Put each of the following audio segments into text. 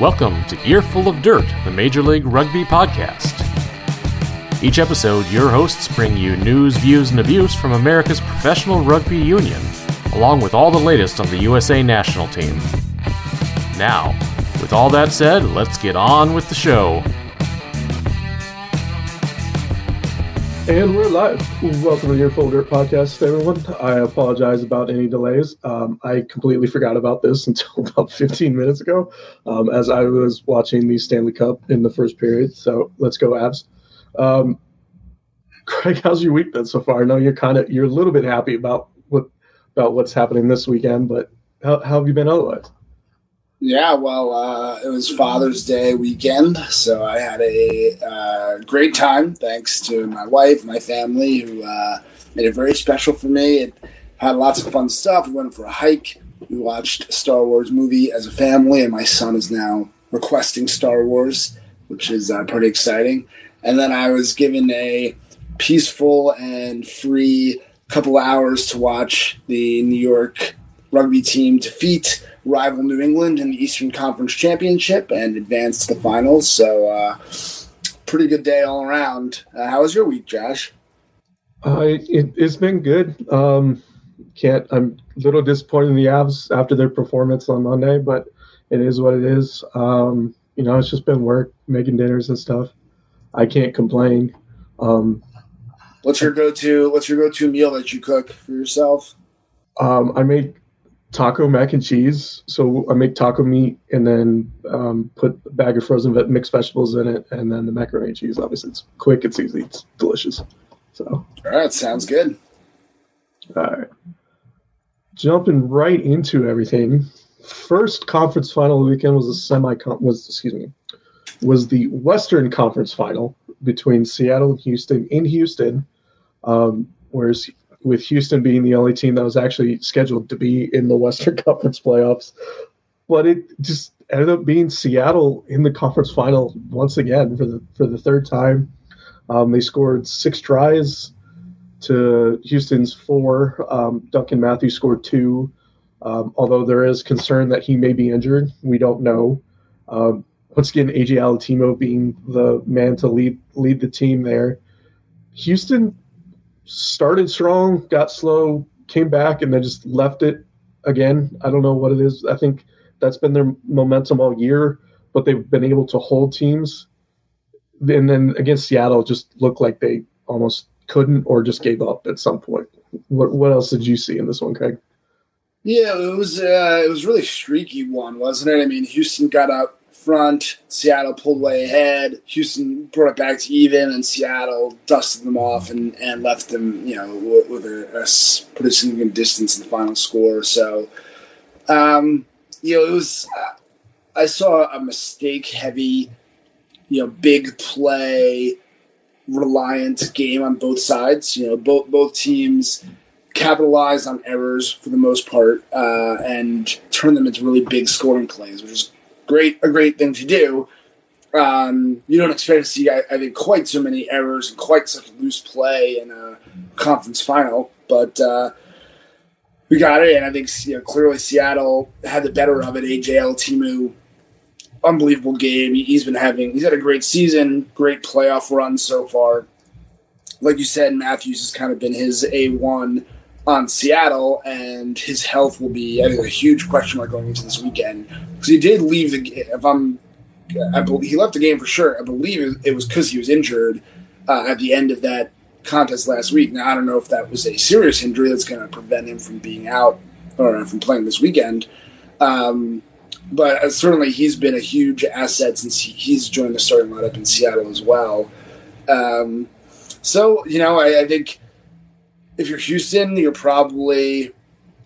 Welcome to Earful of Dirt, the Major League Rugby podcast. Each episode, your hosts bring you news, views, and abuse from America's professional rugby union, along with all the latest on the USA national team. Now, with all that said, let's get on with the show. And we're live. Welcome to your Full Dirt podcast, everyone. I apologize about any delays. Um, I completely forgot about this until about 15 minutes ago um, as I was watching the Stanley Cup in the first period. So let's go, Avs. Um, Craig, how's your week been so far? I know you're kind of you're a little bit happy about what about what's happening this weekend, but how, how have you been otherwise? Yeah, well, uh, it was Father's Day weekend, so I had a uh, great time thanks to my wife, my family, who uh, made it very special for me. It had lots of fun stuff. We went for a hike. We watched Star Wars movie as a family, and my son is now requesting Star Wars, which is uh, pretty exciting. And then I was given a peaceful and free couple hours to watch the New York rugby team defeat rival New England in the Eastern Conference Championship and advance to the finals. So, uh, pretty good day all around. Uh, how was your week, Josh? Uh, it, has been good. Um, can't. I'm a little disappointed in the Avs after their performance on Monday, but it is what it is. Um, you know, it's just been work, making dinners and stuff. I can't complain. Um, what's your go-to? What's your go-to meal that you cook for yourself? Um, I make taco mac and cheese. So I make taco meat and then um, put a bag of frozen mixed vegetables in it, and then the macaroni and cheese. Obviously, it's quick, it's easy, it's delicious. So all right, sounds good. All right, jumping right into everything. First conference final weekend was a semi was excuse me was the Western Conference final between Seattle and Houston in Houston. Um, whereas with Houston being the only team that was actually scheduled to be in the Western Conference playoffs. But it just ended up being Seattle in the conference final once again for the for the third time. Um, they scored six tries to Houston's four. Um, Duncan Matthews scored two. Um, although there is concern that he may be injured, we don't know. Um, once again, AJ Alatimu being the man to lead lead the team there. Houston started strong, got slow, came back, and then just left it again. I don't know what it is. I think that's been their momentum all year, but they've been able to hold teams. And then against Seattle, just looked like they almost couldn't or just gave up at some point. What what else did you see in this one, Craig? Yeah, it was uh, it was really streaky one, wasn't it? I mean, Houston got up front. Seattle pulled way ahead. Houston brought it back to even, and Seattle dusted them off and, and left them, you know, with, with a, a, pretty significant distance in the final score. So, um, you know, it was. I saw a mistake-heavy, you know, big play reliant game on both sides. You know, both both teams capitalized on errors for the most part uh, and turned them into really big scoring plays, which is great a great thing to do. Um, you don't expect to see, I, I, think, quite so many errors and quite such loose play in a conference final, but uh, we got it, and I think you know, clearly Seattle had the better of it. AJ Alatimu, unbelievable game. He's been having, he's had a great season, great playoff run so far. Like you said, Matthews has kind of been his A one on Seattle, and his health will be, I think, a huge question mark going into this weekend because he did leave the. If I'm, I believe he left the game for sure. I believe it was because he was injured uh, at the end of that contest last week. Now I don't know if that was a serious injury that's going to prevent him from being out or from playing this weekend. Um, but uh, certainly he's been a huge asset since he, he's joined the starting lineup in Seattle as well. Um, so you know, I, I think if you're Houston, you're probably in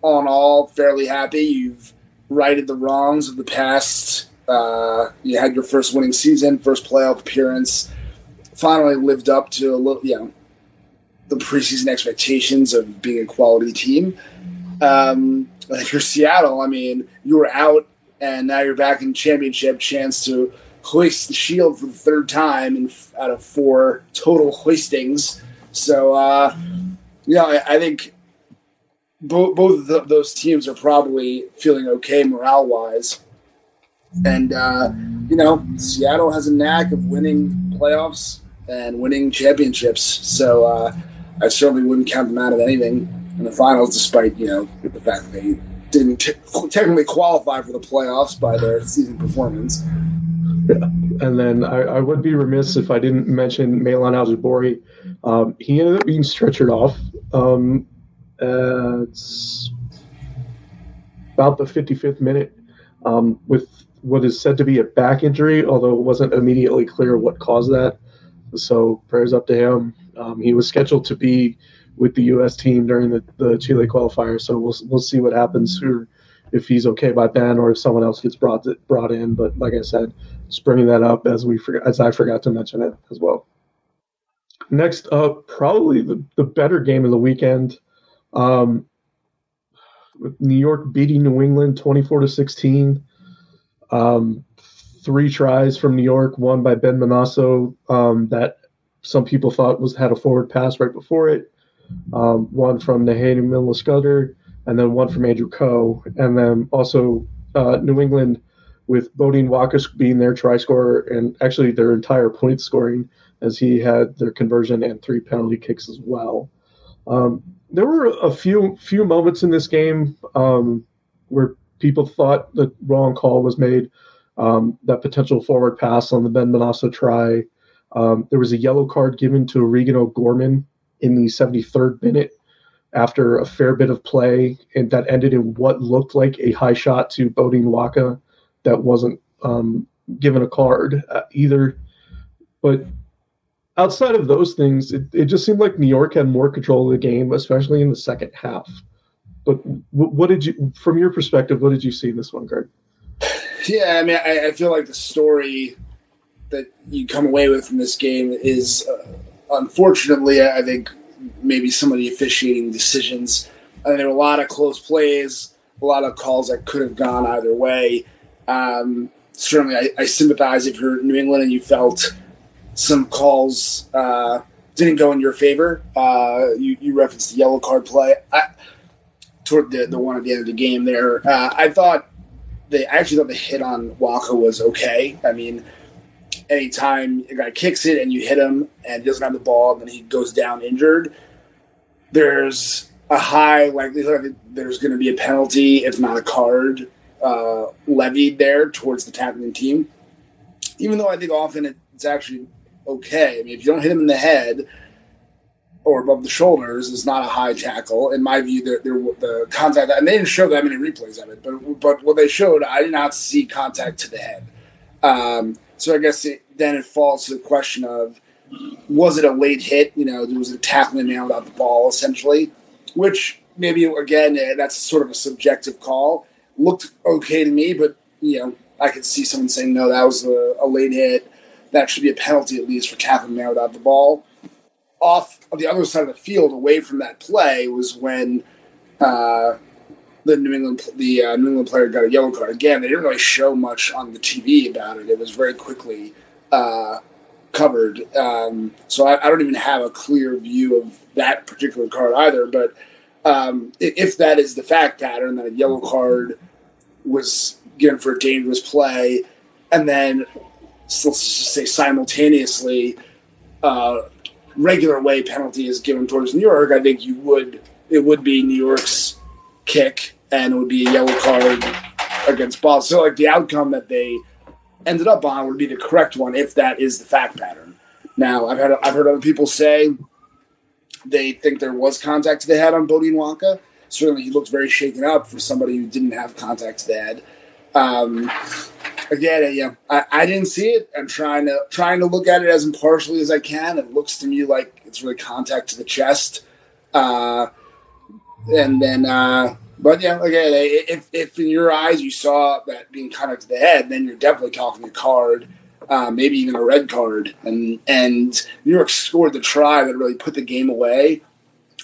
all fairly happy. You've righted the wrongs of the past. Uh, you had your first winning season, first playoff appearance. Finally lived up to a little, you know, the preseason expectations of being a quality team. Um, if you're Seattle, I mean, you were out and now you're back in championship, chance to hoist the shield for the third time in, out of four total hoistings. So, uh, know, I, I think both both of those teams are probably feeling okay morale wise. And uh, you know, Seattle has a knack of winning playoffs and winning championships. So uh, I certainly wouldn't count them out of anything in the finals, despite you know the fact that they didn't t- technically qualify for the playoffs by their season performance. And then I, I, would be remiss if I didn't mention Milan Aljabori. Um, he ended up being stretchered off. Um, uh, it's about the 55th minute um, with what is said to be a back injury, although it wasn't immediately clear what caused that. So prayers up to him. Um, he was scheduled to be with the U.S. team during the, the Chile qualifier, so we'll we'll see what happens here, if he's okay by then or if someone else gets brought brought in. But like I said, just bringing that up as we forgot, as I forgot to mention it as well. Next up, probably the, the better game of the weekend. Um, with New York beating New England 24 to 16. Um, three tries from New York, one by Ben Manasso um, that some people thought was had a forward pass right before it. Um, one from Nathaniel Miller Scudder, and then one from Andrew Coe. And then also uh, New England with Beaudein Waaka being their try scorer and actually their entire point scoring as he had their conversion and three penalty kicks as well. Um, there were a few few moments in this game um, where people thought the wrong call was made. Um, that potential forward pass on the Ben Manasso try. Um, there was a yellow card given to Regan O'Gorman in the 73rd minute after a fair bit of play, and that ended in what looked like a high shot to Beaudein Waaka that wasn't um, given a card uh, either. But outside of those things, it, it just seemed like New York had more control of the game, especially in the second half. But what did you, from your perspective, what did you see in this one, Greg? Yeah, I mean, I, I feel like the story that you come away with from this game is, uh, unfortunately, I think maybe some of the officiating decisions. I mean, there were a lot of close plays, a lot of calls that could have gone either way. Um, certainly, I, I, sympathize if you're New England and you felt some calls uh, didn't go in your favor. Uh, you, you, referenced the yellow card play I, toward the, the one at the end of the game there. Uh, I thought they I actually thought the hit on Waaka was okay. I mean, anytime a guy kicks it and you hit him and he doesn't have the ball and then he goes down injured, there's a high likelihood there's going to be a penalty, if not a card, uh, levied there towards the tackling team. Even though I think often it's actually okay. I mean, if you don't hit him in the head or above the shoulders, it's not a high tackle. In my view, the, the contact, and they didn't show that many replays of it, but but what they showed, I did not see contact to the head. Um, so I guess it, then it falls to the question of was it a late hit? You know, there was a tackling man without the ball, essentially, which maybe again eh, that's sort of a subjective call. Looked okay to me, but you know, I could see someone saying no, that was a, a late hit. That should be a penalty at least for tackling man without the ball. Off of the other side of the field, away from that play, was when uh, the New England the uh, New England player got a yellow card. Again, they didn't really show much on the TV about it. It was very quickly uh, covered, um, so I, I, don't even have a clear view of that particular card either. But um, if that is the fact pattern, that a yellow card was given for a dangerous play, and then let's just say simultaneously. Uh, regular way penalty is given towards New York, I think you would it would be New York's kick and it would be a yellow card against Boston. So, like the outcome that they ended up on would be the correct one if that is the fact pattern. Now, I've had I've heard other people say they think there was contact to the head on Beaudein Waaka. Certainly, he looked very shaken up for somebody who didn't have contact to the head. Um, again, yeah, I, I, didn't see it. I'm trying to trying to look at it as impartially as I can. It looks to me like it's really contact to the chest, uh, and then uh, but yeah, again, if, if in your eyes you saw that being contact to the head, then you're definitely talking a card, uh, maybe even a red card. And and New York scored the try that really put the game away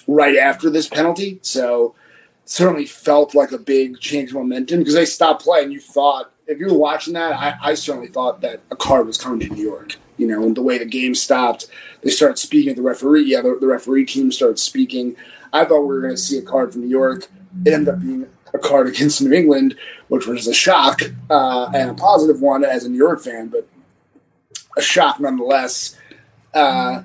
right after this penalty. So certainly felt like a big change of momentum because they stopped playing. You thought if you were watching that, I, I certainly thought that a card was coming to New York. You know, the way the game stopped, they started speaking at the referee. Yeah, the, the referee team started speaking. I thought we were going to see a card from New York it ended up being a card against New England, which was a shock uh, and a positive one as a New York fan, but a shock nonetheless. Uh,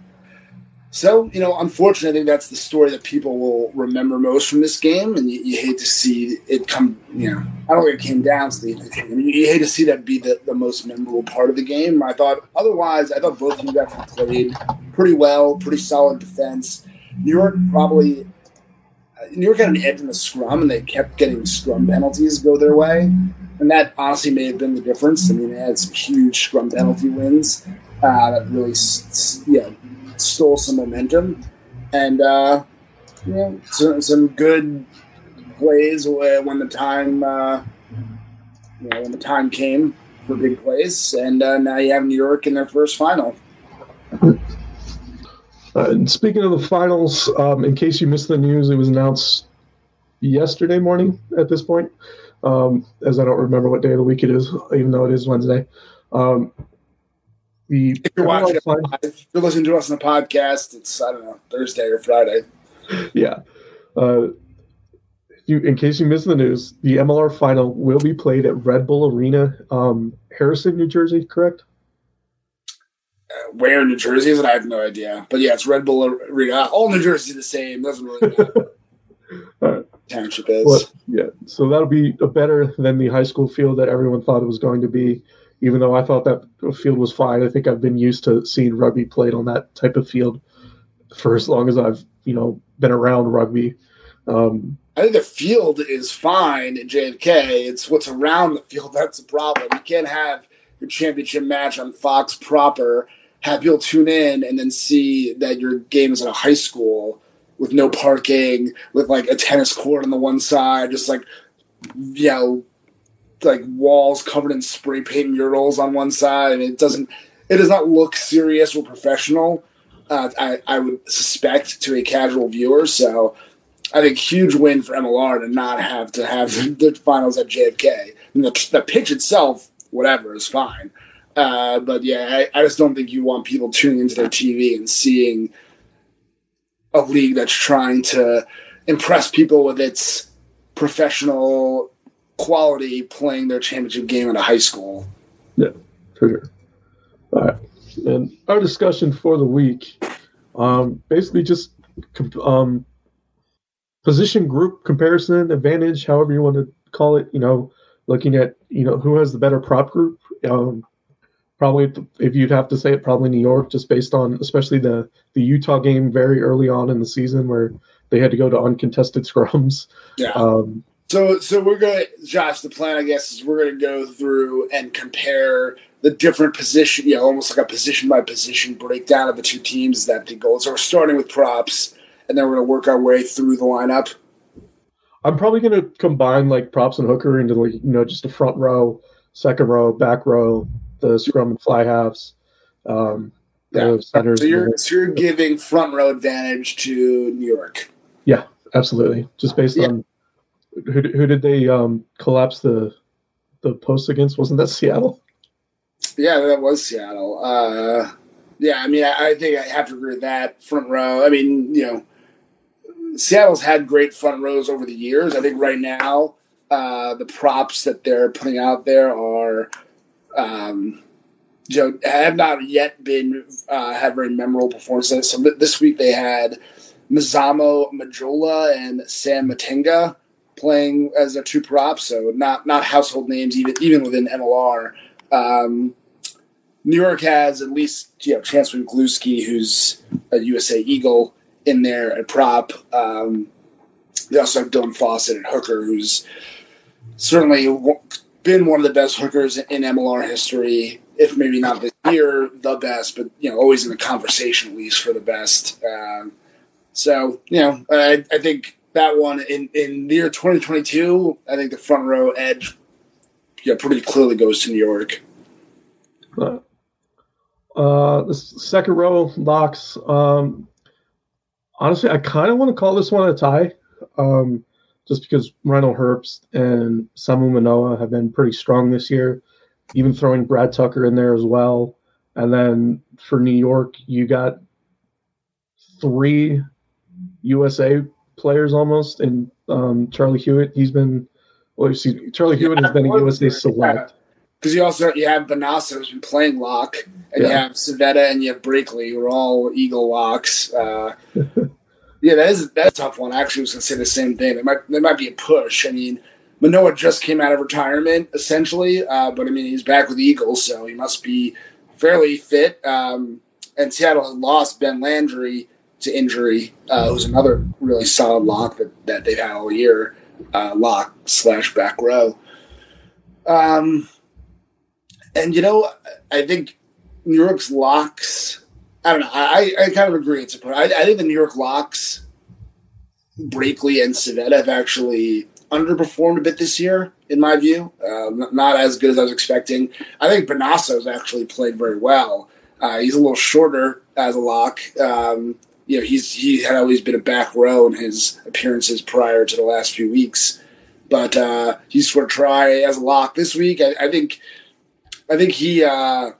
so, you know, unfortunately, I think that's the story that people will remember most from this game, and you, you hate to see it come, you know, I don't think it came down to the I mean, you hate to see that be the, the most memorable part of the game. I thought, otherwise, I thought both of you guys played pretty well, pretty solid defense. New York probably, New York had an edge in the scrum, and they kept getting scrum penalties go their way. And that honestly may have been the difference. I mean, they had some huge scrum penalty wins uh, that really, you know, stole some momentum, and uh, you know, some, some good plays when the time uh, you know when the time came for big plays, and uh, now you have New York in their first final. Uh, and speaking of the finals, um, in case you missed the news, it was announced yesterday morning at this point, um, as I don't remember what day of the week it is, even though it is Wednesday. Um, the if you're watching live, if you're listening to us on the podcast, it's I don't know Thursday or Friday. Yeah. Uh, you, in case you missed the news, the MLR final will be played at Red Bull Arena, um, Harrison, New Jersey, correct? Uh, where in New Jersey is it? I have no idea. But yeah, it's Red Bull Arena. All New Jersey the same. Doesn't really matter. right. Township is. Well, yeah, so that'll be better than the high school field that everyone thought it was going to be even though I thought that field was fine. I think I've been used to seeing rugby played on that type of field for as long as I've you know been around rugby. Um, I think the field is fine at JFK. It's what's around the field that's the problem. You can't have your championship match on Fox proper, have people tune in, and then see that your game is at a high school with no parking, with like a tennis court on the one side, just like you know like walls covered in spray paint murals on one side, and it doesn't. It does not look serious or professional. Uh, I, I would suspect to a casual viewer. So I think huge win for MLR to not have to have the finals at JFK. And the, the pitch itself, whatever, is fine. Uh, but yeah, I, I, just don't think you want people tuning into their TV and seeing a league that's trying to impress people with its professional quality playing their championship game at a high school. Yeah, for sure. All right. And our discussion for the week, um, basically just um, position group comparison, advantage, however you want to call it. You know, looking at you know who has the better prop group. Um, probably, if you'd have to say it, probably New York, just based on especially the the Utah game very early on in the season where they had to go to uncontested scrums. Yeah. Um, so, so we're going to, Josh, the plan, I guess, is we're going to go through and compare the different position, you know, almost like a position by position breakdown of the two teams that the goals. So we're starting with props, and then we're going to work our way through the lineup. I'm probably going to combine like props and hooker into like, you know, just a front row, second row, back row, the scrum and fly halves. Um, yeah. Centers, so you're, so you're giving front row advantage to New York. Yeah, absolutely. Just based yeah. on who, who did they um, collapse the the post against? Wasn't that Seattle? Yeah, that was Seattle. Uh, yeah, I mean, I, I, think I have to agree with that front row. I mean, you know, Seattle's had great front rows over the years. I think right now uh, the props that they're putting out there are, um, you know, have not yet been uh, had very memorable performances. So this week they had Mizamo Majola and Sam Matenga playing as a two props, so not not household names even even within MLR. Um, New York has at least you know Chancellor Gluski, who's a USA Eagle, in there at prop. Um, they also have Dylan Fawsitt and hooker, who's certainly been one of the best hookers in MLR history. If maybe not this year, the best, but you know, always in the conversation at least for the best. Um, so you know, I, I think that one in in the year 2022. I think the front row edge, yeah, pretty clearly goes to New York. Uh, uh the second row locks. Um, honestly, I kind of want to call this one a tie, um, just because Rhino Herbst and Samu Manoa have been pretty strong this year. Even throwing Brad Tucker in there as well. And then for New York, you got three USA players almost, and um, Charlie Hewitt. He's been Well, you see, Charlie Hewitt has been a USA select. Because you also you have Bonasso who's been playing lock, and you have Civetta and you have Brakeley who are all Eagle locks. Uh, yeah, that is that's a tough one. I actually was going to say the same thing. There might there might be a push. I mean, Manoa just came out of retirement essentially, uh, but I mean he's back with the Eagles, so he must be fairly fit. Um, and Seattle has lost Ben Landry to injury, uh, who's another really solid lock that, that they've had all year, uh, lock slash back row. Um, and you know, I think New York's locks. I don't know. I, I kind of agree. It's a. I, I think the New York locks, Brakeley and Civetta have actually underperformed a bit this year, in my view. Uh, not as good as I was expecting. I think Bonasso's actually played very well. Uh, he's a little shorter as a lock. Um, you know, he's he had always been a back row in his appearances prior to the last few weeks, but uh, he's of try as a lock this week. I, I think, I think he. Uh,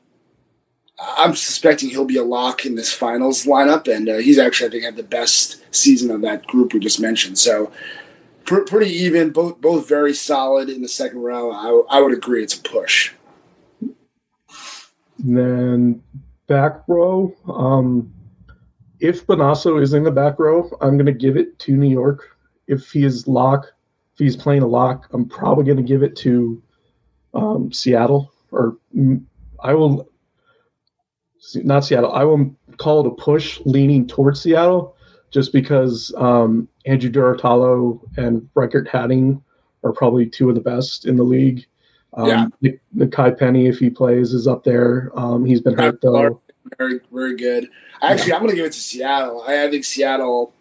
I'm suspecting he'll be a lock in this finals lineup, and uh, he's actually I think had the best season of that group we just mentioned. So pr- pretty even, both both very solid in the second row. I, I would agree it's a push. And then back row. Um, if Bonasso is in the back row, I'm going to give it to New York. If he is lock, if he's playing a lock, I'm probably going to give it to um, Seattle. Or I will, not Seattle. I will call it a push, leaning towards Seattle, just because um, Andrew Durutalo and Riekert Hattingh are probably two of the best in the league. Um, Yeah. Nick, Nikai Penny, if he plays, is up there. Um, he's been hurt though. Very very good. Actually, I'm going to give it to Seattle. I, I think Seattle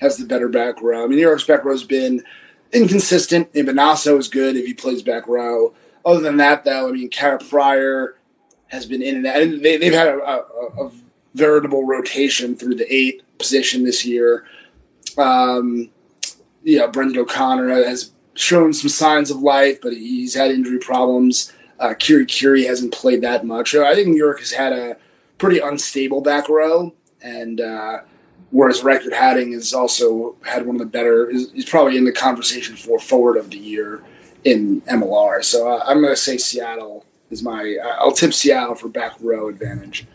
has the better back row. I mean, New York's back row's been inconsistent, and Benasso is good if he plays back row. Other than that, though, I mean, Kara Pryor has been in and out. And they, they've had a, a, a veritable rotation through the eight position this year. Um, you know, Brendan O'Connor has shown some signs of life, but he's had injury problems. Uh, Kiri Kiri hasn't played that much. I think New York has had a pretty unstable back row, and uh, whereas Riekert Hattingh has also had one of the better. He's probably in the conversation for forward of the year in MLR. So uh, I'm going to say Seattle is my. I'll tip Seattle for back row advantage.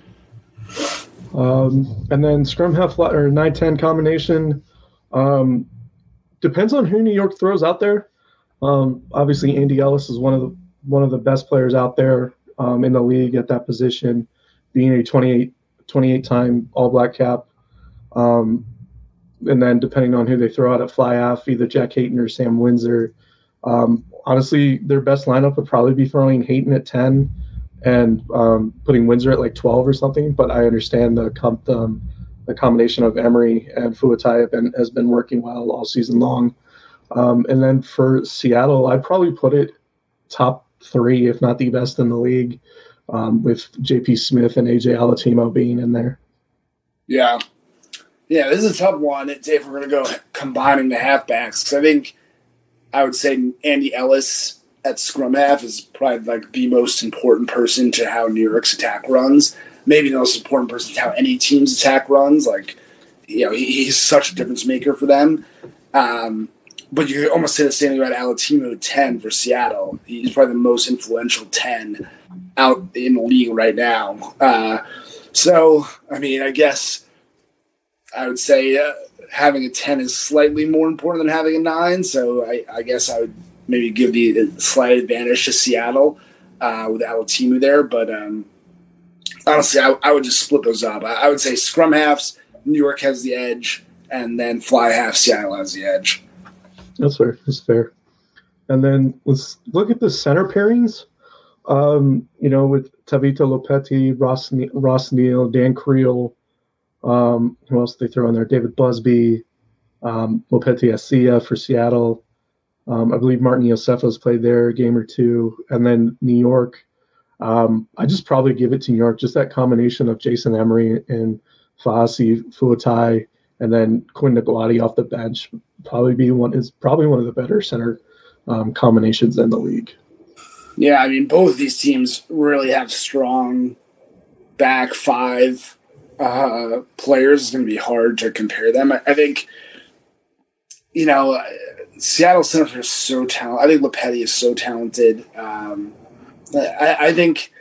Um, and then scrum half or nine ten combination um, depends on who New York throws out there. Um, obviously, Andy Ellis is one of the one of the best players out there um, in the league at that position, being a 28, 28 time All Black cap. Um, and then depending on who they throw out at fly half, either Jack Hayton or Sam Windsor. Um, honestly, their best lineup would probably be throwing Hayton at ten and um, putting Windsor at like 12 or something. But I understand the com- um, the combination of Emery and Fuatai been, has been working well all season long. Um, and then for Seattle, I'd probably put it top three, if not the best in the league, um, with JP Smith and AJ Alatimu being in there. Yeah. Yeah, this is a tough one. If we're going to go combining the halfbacks. 'Cause I think I would say Andy Ellis at scrum half is probably like the most important person to how New York's attack runs. Maybe the most important person to how any team's attack runs. Like, you know, he, he's such a difference maker for them. Um, but you could almost say the same thing about Alatimu 10 for Seattle. He's probably the most influential 10 out in the league right now. Uh, so, I mean, I guess I would say uh, having a 10 is slightly more important than having a 9. So I, I guess I would maybe give the, slight advantage to Seattle uh, with Alatimu there. But um, honestly, I, I would just split those up. I, I would say scrum halves, New York has the edge, and then fly half, Seattle has the edge. That's fair. That's fair. And then let's look at the center pairings. Um, you know, with Tavita Lopetti, Ross, Ross Neal, Dan Creel. Um, who else they throw in there? David Busby, um, Lopetti for Seattle. Um, I believe Martin Iosefo's played there a game or two. And then New York. Um, I just probably give it to New York. Just that combination of Jason Emery and Fasi Fuatai, and then Quinn Nicolati off the bench probably be one is probably one of the better center um, combinations in the league. Yeah, I mean, both these teams really have strong back five uh, players. It's going to be hard to compare them. I, I think, you know, uh, Seattle Senators are so talented. I think Lopeti is so talented. Um, I, I, think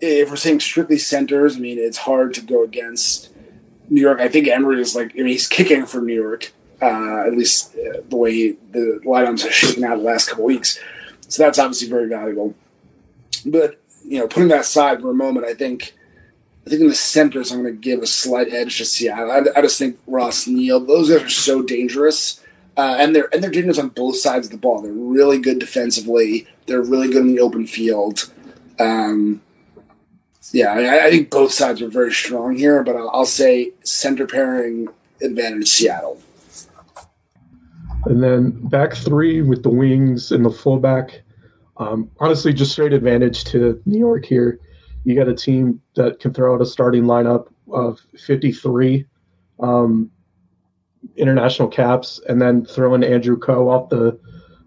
if we're saying strictly centers, I mean, it's hard to go against New York. I think Emery is like, I mean, he's kicking for New York, uh, at least uh, the way the lineups have shaken out the last couple weeks. So that's obviously very valuable. But, you know, putting that aside for a moment, I think. I think in the centers, I'm going to give a slight edge to Seattle. I, I just think Ross Neal; those guys are so dangerous uh, and they're and they're dangerous on both sides of the ball. They're really good defensively. They're really good in the open field. Um, yeah, I, I, think both sides are very strong here, but I'll, I'll say center pairing advantage Seattle. And then back three with the wings and the fullback. Um, honestly, just straight advantage to New York here. You got a team that can throw out a starting lineup of 53. Um, international caps, and then throwing Andrew Coe off the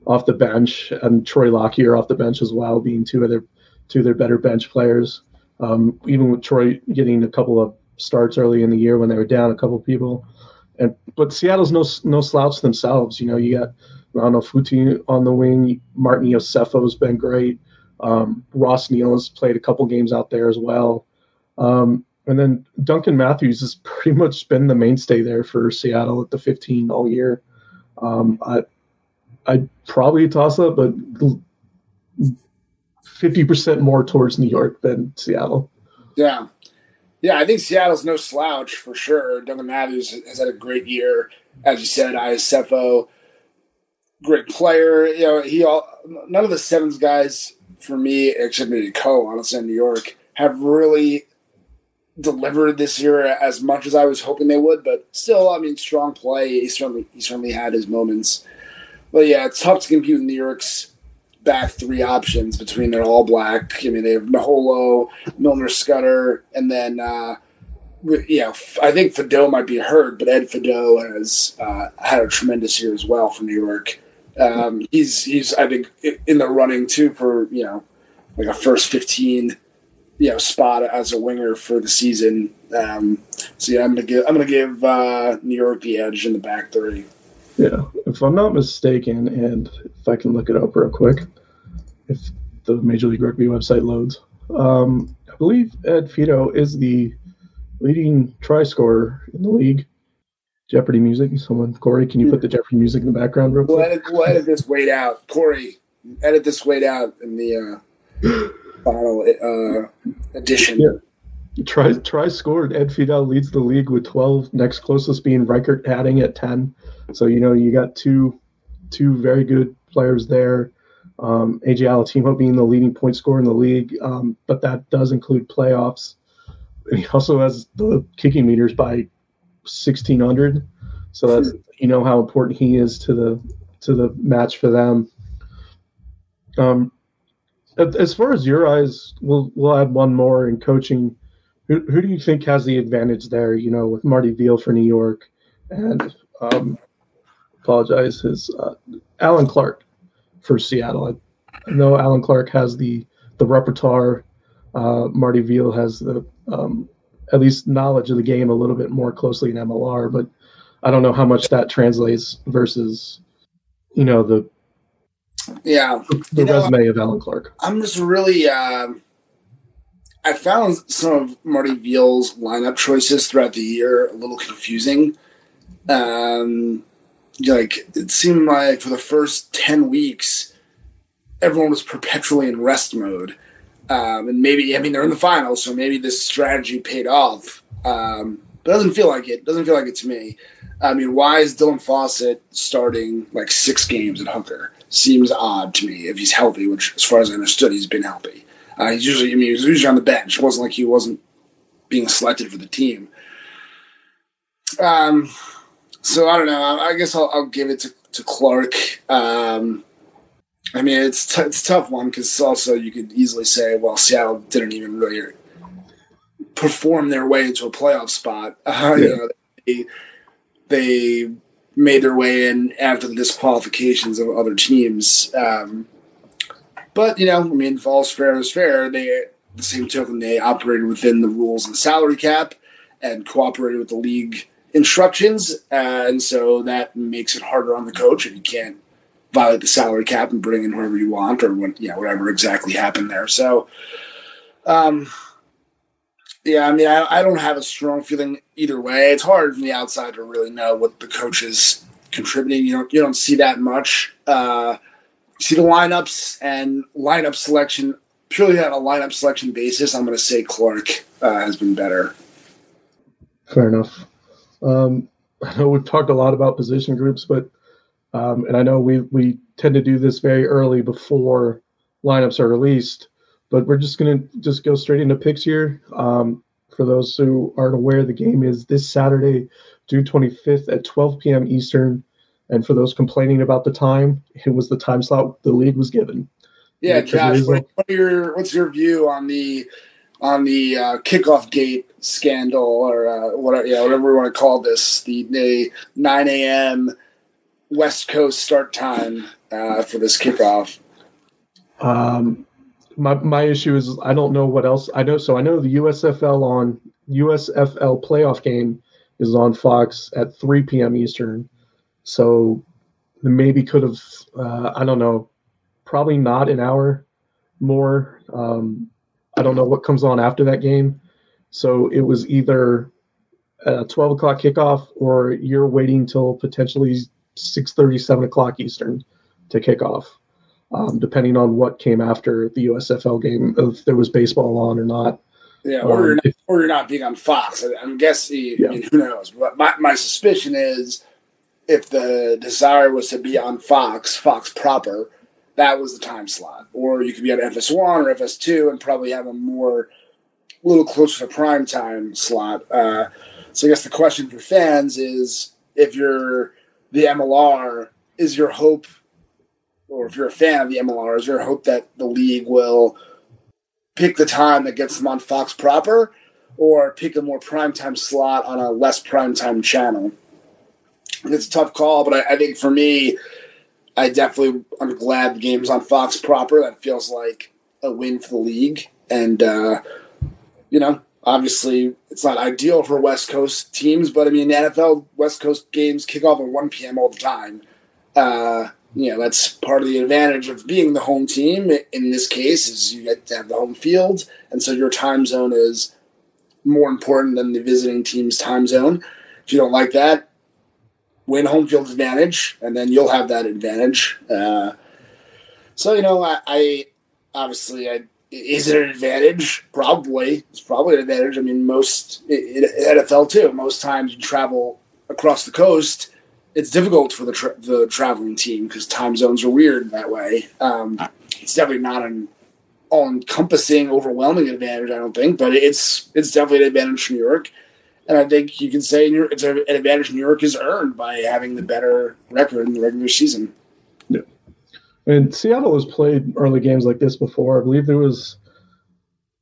off the bench and Troy Lockyer off the bench as well, being two of their two of their better bench players. Um, even with Troy getting a couple of starts early in the year when they were down a couple of people, and but Seattle's no no slouch themselves. You know, you got Ronald Futi on the wing. Martin Iosefo's been great. Um, Ross Neal has played a couple games out there as well. Um, and then Duncan Matthews has pretty much been the mainstay there for Seattle at the 15 all year. Um, I, I'd probably toss up, but 50% more towards New York than Seattle. Yeah. Yeah, I think Seattle's no slouch for sure. Duncan Matthews has had a great year. As you said, Iosefo, great player. You know, he all none of the sevens guys for me, except maybe Coe, honestly, in New York, have really delivered this year as much as I was hoping they would, but still, I mean, strong play. He certainly he certainly had his moments. But yeah, it's tough to compete compute New York's back three options between their all black. I mean, they have Maholo, Milner, Scudder, and then uh, yeah, I think Fidow might be hurt, but Ed Fidow has uh, had a tremendous year as well for New York. Um, he's he's I think in the running too for you know like a first fifteen you know spot as a winger for the season. Um, so yeah, I'm gonna give I'm gonna give uh, New York the edge in the back three. Yeah, if I'm not mistaken, and if I can look it up real quick, if the Major League Rugby website loads, um, I believe Ed Fidow is the leading try scorer in the league. Jeopardy music. Someone, Corey, can you put the Jeopardy music in the background real quick? We'll edit, we'll edit this weight out. Corey, edit this weight out in the. Uh... final uh, edition. Yeah. Try try scored. Ed Fidow leads the league with 12. Next closest being Riekert Hattingh at 10. So you know you got two two very good players there. Um, AJ Alatimu being the leading point scorer in the league, um, but that does include playoffs. He also has the kicking meters by 1600. So that's you know how important he is to the to the match for them. Um, as far as your eyes, we'll we'll add one more in coaching. Who, who do you think has the advantage there? You know, with Marty Veale for New York, and um, apologize, is uh, Allen Clarke for Seattle. I, I, know Allen Clarke has the the repertoire. Uh, Marty Veale has the um, at least knowledge of the game a little bit more closely in MLR, but I don't know how much that translates versus you know the yeah, the you know, resume of Allen Clarke. I'm just really. Um, I found some of Marty Veale's lineup choices throughout the year a little confusing. Um, like it seemed like for the first ten weeks, everyone was perpetually in rest mode, um, and maybe I mean they're in the finals, so maybe this strategy paid off. Um, but it doesn't feel like it. Doesn't feel like it to me. I mean, why is Dylan Fawsitt starting like six games at hooker? seems odd to me if he's healthy, which, as far as I understood, he's been healthy. Uh, he's usually, I mean, he was usually on the bench. It wasn't like he wasn't being selected for the team. Um, so I don't know. I, guess I'll, I'll, give it to, to Clarke. Um, I mean, it's t- it's a tough one because also you could easily say, well, Seattle didn't even really perform their way into a playoff spot. Uh, yeah. You know, they, they made their way in after the disqualifications of other teams. Um, but you know, I mean, false fair is fair. They, the same token, they operated within the rules of the salary cap and cooperated with the league instructions, and so that makes it harder on the coach if you can't violate the salary cap and bring in whoever you want or what, you know, whatever exactly happened there. So, um, yeah, I mean, I, I don't have a strong feeling either way. It's hard from the outside to really know what the coach is contributing. You don't you don't see that much. Uh, see the lineups and lineup selection purely on a lineup selection basis. I'm going to say Clarke uh, has been better. Fair enough. Um, I know we've talked a lot about position groups, but um, and I know we we tend to do this very early before lineups are released but we're just going to just go straight into picks here. Um, for those who aren't aware, the game is this Saturday, June 25th at 12 p.m. Eastern. And for those complaining about the time, it was the time slot the league was given. Yeah, Josh, what, what your, what's your view on the on the uh, kickoff gate scandal or uh, whatever, yeah, whatever we want to call this, the, the 9 a.m. West Coast start time uh, for this kickoff? Um, my my issue is I don't know what else I know. So I know the USFL on USFL playoff game is on Fox at 3 p.m. Eastern. So maybe could have uh, I don't know, probably not an hour more. Um, I don't know what comes on after that game. So it was either a 12 o'clock kickoff or you're waiting till potentially 6:30, 7 o'clock Eastern to kick off um, depending on what came after the USFL game, if there was baseball on or not. Yeah, or, um, you're, not, or you're not being on Fox. I'm guessing, yeah. I mean, who knows? But my, my suspicion is if the desire was to be on Fox, Fox proper, that was the time slot. Or you could be on FS1 or FS2 and probably have a more, a little closer to prime time slot. Uh, so I guess the question for fans is if you're the MLR, is your hope – or if you're a fan of the MLR, is there hope that the league will pick the time that gets them on Fox proper, or pick a more primetime slot on a less primetime channel? It's a tough call, but I, I think for me, I definitely I'm glad the game's on Fox proper. That feels like a win for the league, and uh, you know, obviously it's not ideal for West Coast teams, but I mean, NFL West Coast games kick off at 1 p.m. all the time. Uh, you know that's part of the advantage of being the home team in this case is you get to have the home field and so your time zone is more important than the visiting team's time zone if you don't like that win home field advantage and then you'll have that advantage. Uh, so you know I, I obviously I, is it an advantage? Probably. It's probably an advantage. I mean most nfl too most times you travel across the coast it's difficult for the tra- the traveling team because time zones are weird that way. Um, it's definitely not an all encompassing, overwhelming advantage, I don't think, but it's it's definitely an advantage for New York. And I think you can say it's an advantage New York is earned by having the better record in the regular season. Yeah. And Seattle has played early games like this before. I believe there was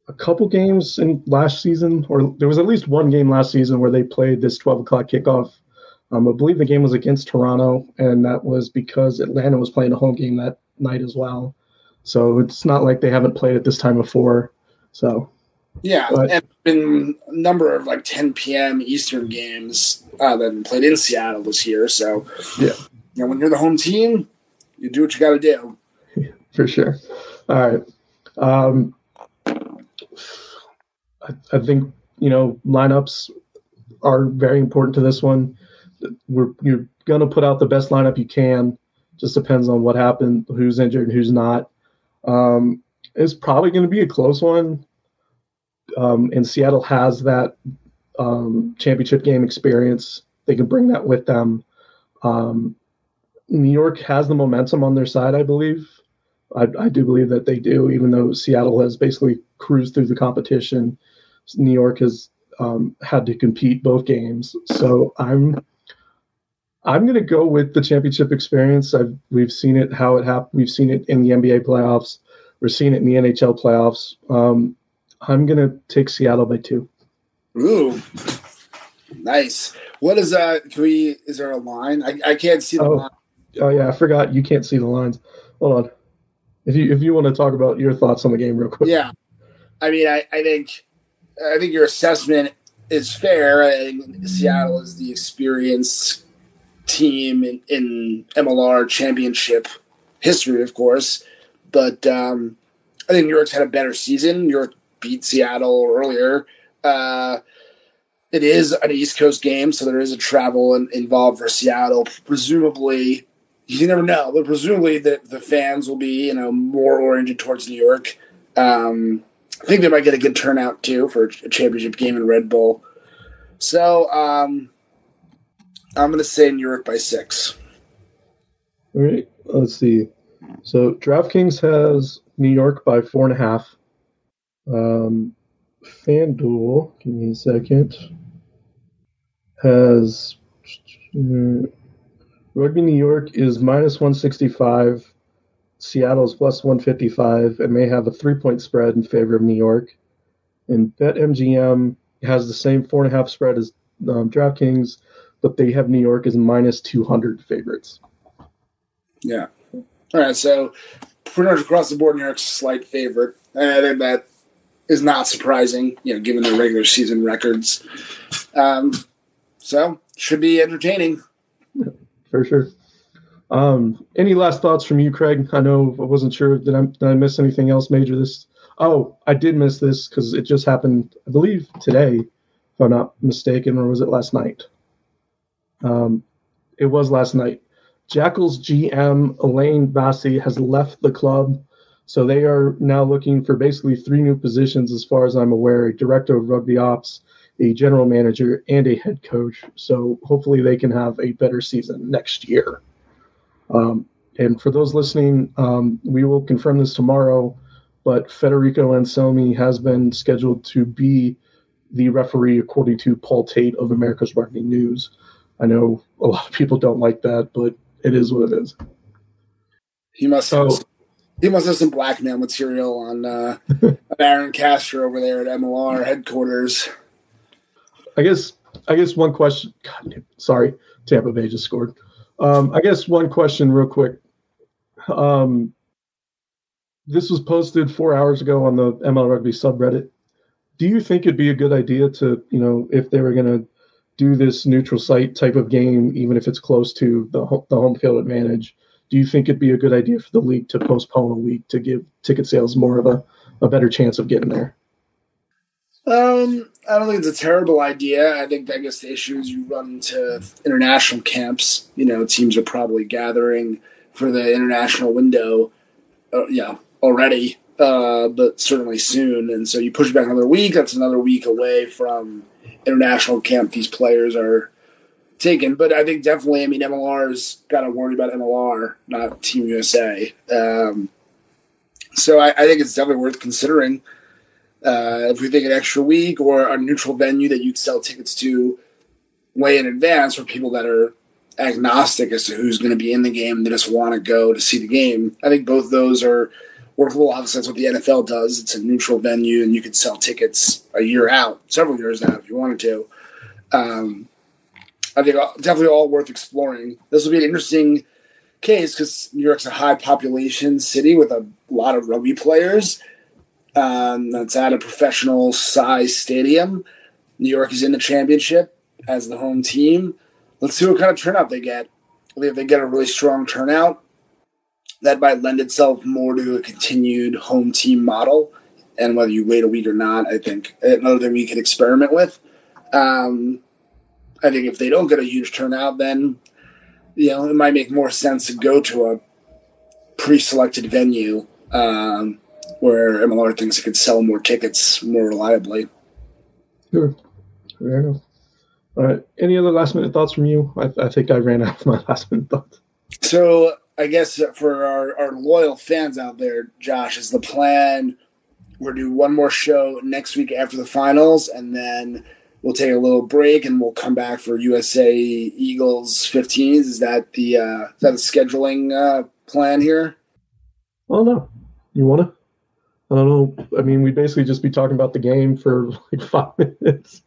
a couple games in last season, or there was at least one game last season where they played this 12 o'clock kickoff um, I believe the game was against Toronto, and that was because Atlanta was playing a home game that night as well. So it's not like they haven't played at this time before. So yeah, but, and been a number of like 10 p.m. Eastern games uh, that have been played in Seattle this year. So yeah, you know, when you're the home team, you do what you got to do. For sure. All right. Um, I, I think you know lineups are very important to this one we're you're gonna put out the best lineup you can. Just depends on what happened, who's injured, who's not. Um, it's probably going to be a close one. Um, and Seattle has that um, championship game experience. They can bring that with them. Um, New York has the momentum on their side, I believe. I, I, do believe that they do, even though Seattle has basically cruised through the competition. New York has um, had to compete both games. So I'm I'm going to go with the championship experience. I've, we've seen it how it happened. We've seen it in the NBA playoffs. We're seeing it in the NHL playoffs. Um, I'm going to take Seattle by two. Ooh, nice. What is that? Can we? Is there a line? I, I can't see the oh, line. Oh yeah, I forgot. You can't see the lines. Hold on. If you if you want to talk about your thoughts on the game real quick. Yeah, I mean, I, I think I think your assessment is fair. I think Seattle is the experienced team in, in MLR championship history, of course. But um, I think New York's had a better season. New York beat Seattle earlier. Uh, it is an East Coast game, so there is a travel in, involved for Seattle. Presumably, you never know, but presumably the, the fans will be you know more oriented towards New York. Um, I think they might get a good turnout too for a championship game in Red Bull. So um, I'm going to say New York by six. All right, let's see. So DraftKings has New York by four and a half. Um, FanDuel, give me a second, has uh, Rugby New York is minus 165. Seattle is plus 155 and may have a three point spread in favor of New York. And BetMGM has the same four and a half spread as um, DraftKings, but they have New York as minus 200 favorites. Yeah. All right. So pretty much across the board, New York's slight favorite. I think that is not surprising, you know, given their regular season records. Um, so should be entertaining. For sure. Um, any last thoughts from you, Craig? I know I wasn't sure. Did I, did I miss anything else major this? Oh, I did miss this because it just happened, I believe, today, if I'm not mistaken, or was it last night? Um, it was last night. Jackals GM Elaine Vassie has left the club. So they are now looking for basically three new positions, as far as I'm aware a director of rugby ops, a general manager, and a head coach. So hopefully they can have a better season next year. Um, and for those listening, um, we will confirm this tomorrow, but Federico Anselmi has been scheduled to be the referee according to Paul Tate of America's Rugby News. I know a lot of people don't like that, but it is what it is. He must have, oh. He must have some blackmail material on uh, Aaron Castro over there at MLR headquarters. I guess I guess one question. God, sorry, Tampa Bay just scored. Um, I guess one question, real quick. Um, this was posted four hours ago on the ML Rugby subreddit. Do you think it'd be a good idea to, you know, if they were going to do this neutral site type of game, even if it's close to the the home field advantage? Do you think it'd be a good idea for the league to postpone a week to give ticket sales more of a, a better chance of getting there? Um, I don't think it's a terrible idea. I think I guess the issue is you run into international camps. You know, teams are probably gathering for the international window. Uh, yeah, already, uh, but certainly soon. And so you push back another week. That's another week away from international camp. These players are taken. But I think definitely, I mean, MLR's got to worry about MLR, not Team USA. Um, so I, I think it's definitely worth considering. Uh, if we think an extra week or a neutral venue that you'd sell tickets to way in advance for people that are agnostic as to who's going to be in the game they just want to go to see the game, I think both those are workable. Obviously, that's what the NFL does. It's a neutral venue, and you could sell tickets a year out, several years out if you wanted to. Um, I think definitely all worth exploring. This will be an interesting case because New York's a high population city with a lot of rugby players um, that's at a professional size stadium. New York is in the championship as the home team. Let's see what kind of turnout they get. I think If they get a really strong turnout, that might lend itself more to a continued home team model. And whether you wait a week or not, I think another thing we could experiment with. Um, I think if they don't get a huge turnout, then you know it might make more sense to go to a pre-selected venue um, where MLR thinks it could sell more tickets more reliably. Sure. Fair enough. All right. Any other last minute thoughts from you? I, I think I ran out of my last minute thoughts. So I guess for our, our loyal fans out there, Josh, is the plan we're do one more show next week after the finals, and then we'll take a little break and we'll come back for USA Eagles 15s. Is that the uh, is that the scheduling uh, plan here? Well, no. You want to? I don't know. I mean, we'd basically just be talking about the game for like five minutes.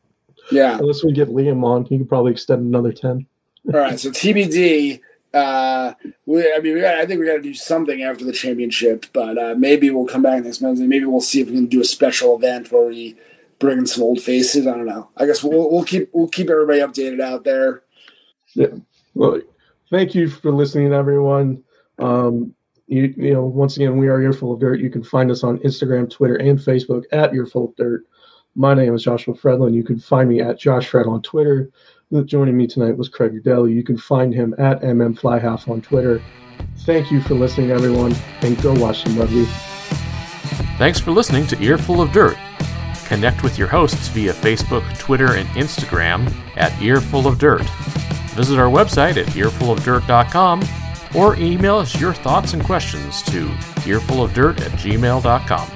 Yeah. Unless we get Liam on, he could probably extend another 10. All right. So TBD. Uh, we, I mean, we got, I think we got to do something after the championship, but uh, maybe we'll come back next Monday. Maybe we'll see if we can do a special event where we bringing some old faces. I don't know. I guess we'll we'll keep we'll keep everybody updated out there. Yeah. Well, thank you for listening, everyone. Um, you, you know, once again, we are Earful of Dirt. You can find us on Instagram, Twitter, and Facebook at Earful of Dirt. My name is Joshua Fredlin. You can find me at Josh Fred on Twitter. Joining me tonight was Craig Udelli. You can find him at MM MMFlyhalf on Twitter. Thank you for listening, everyone, and go watch some rugby. Thanks for listening to Earful of Dirt. Connect with your hosts via Facebook, Twitter, and Instagram at Earful of Dirt. Visit our website at earfulofdirt.com or email us your thoughts and questions to earfulofdirt at gmail.com.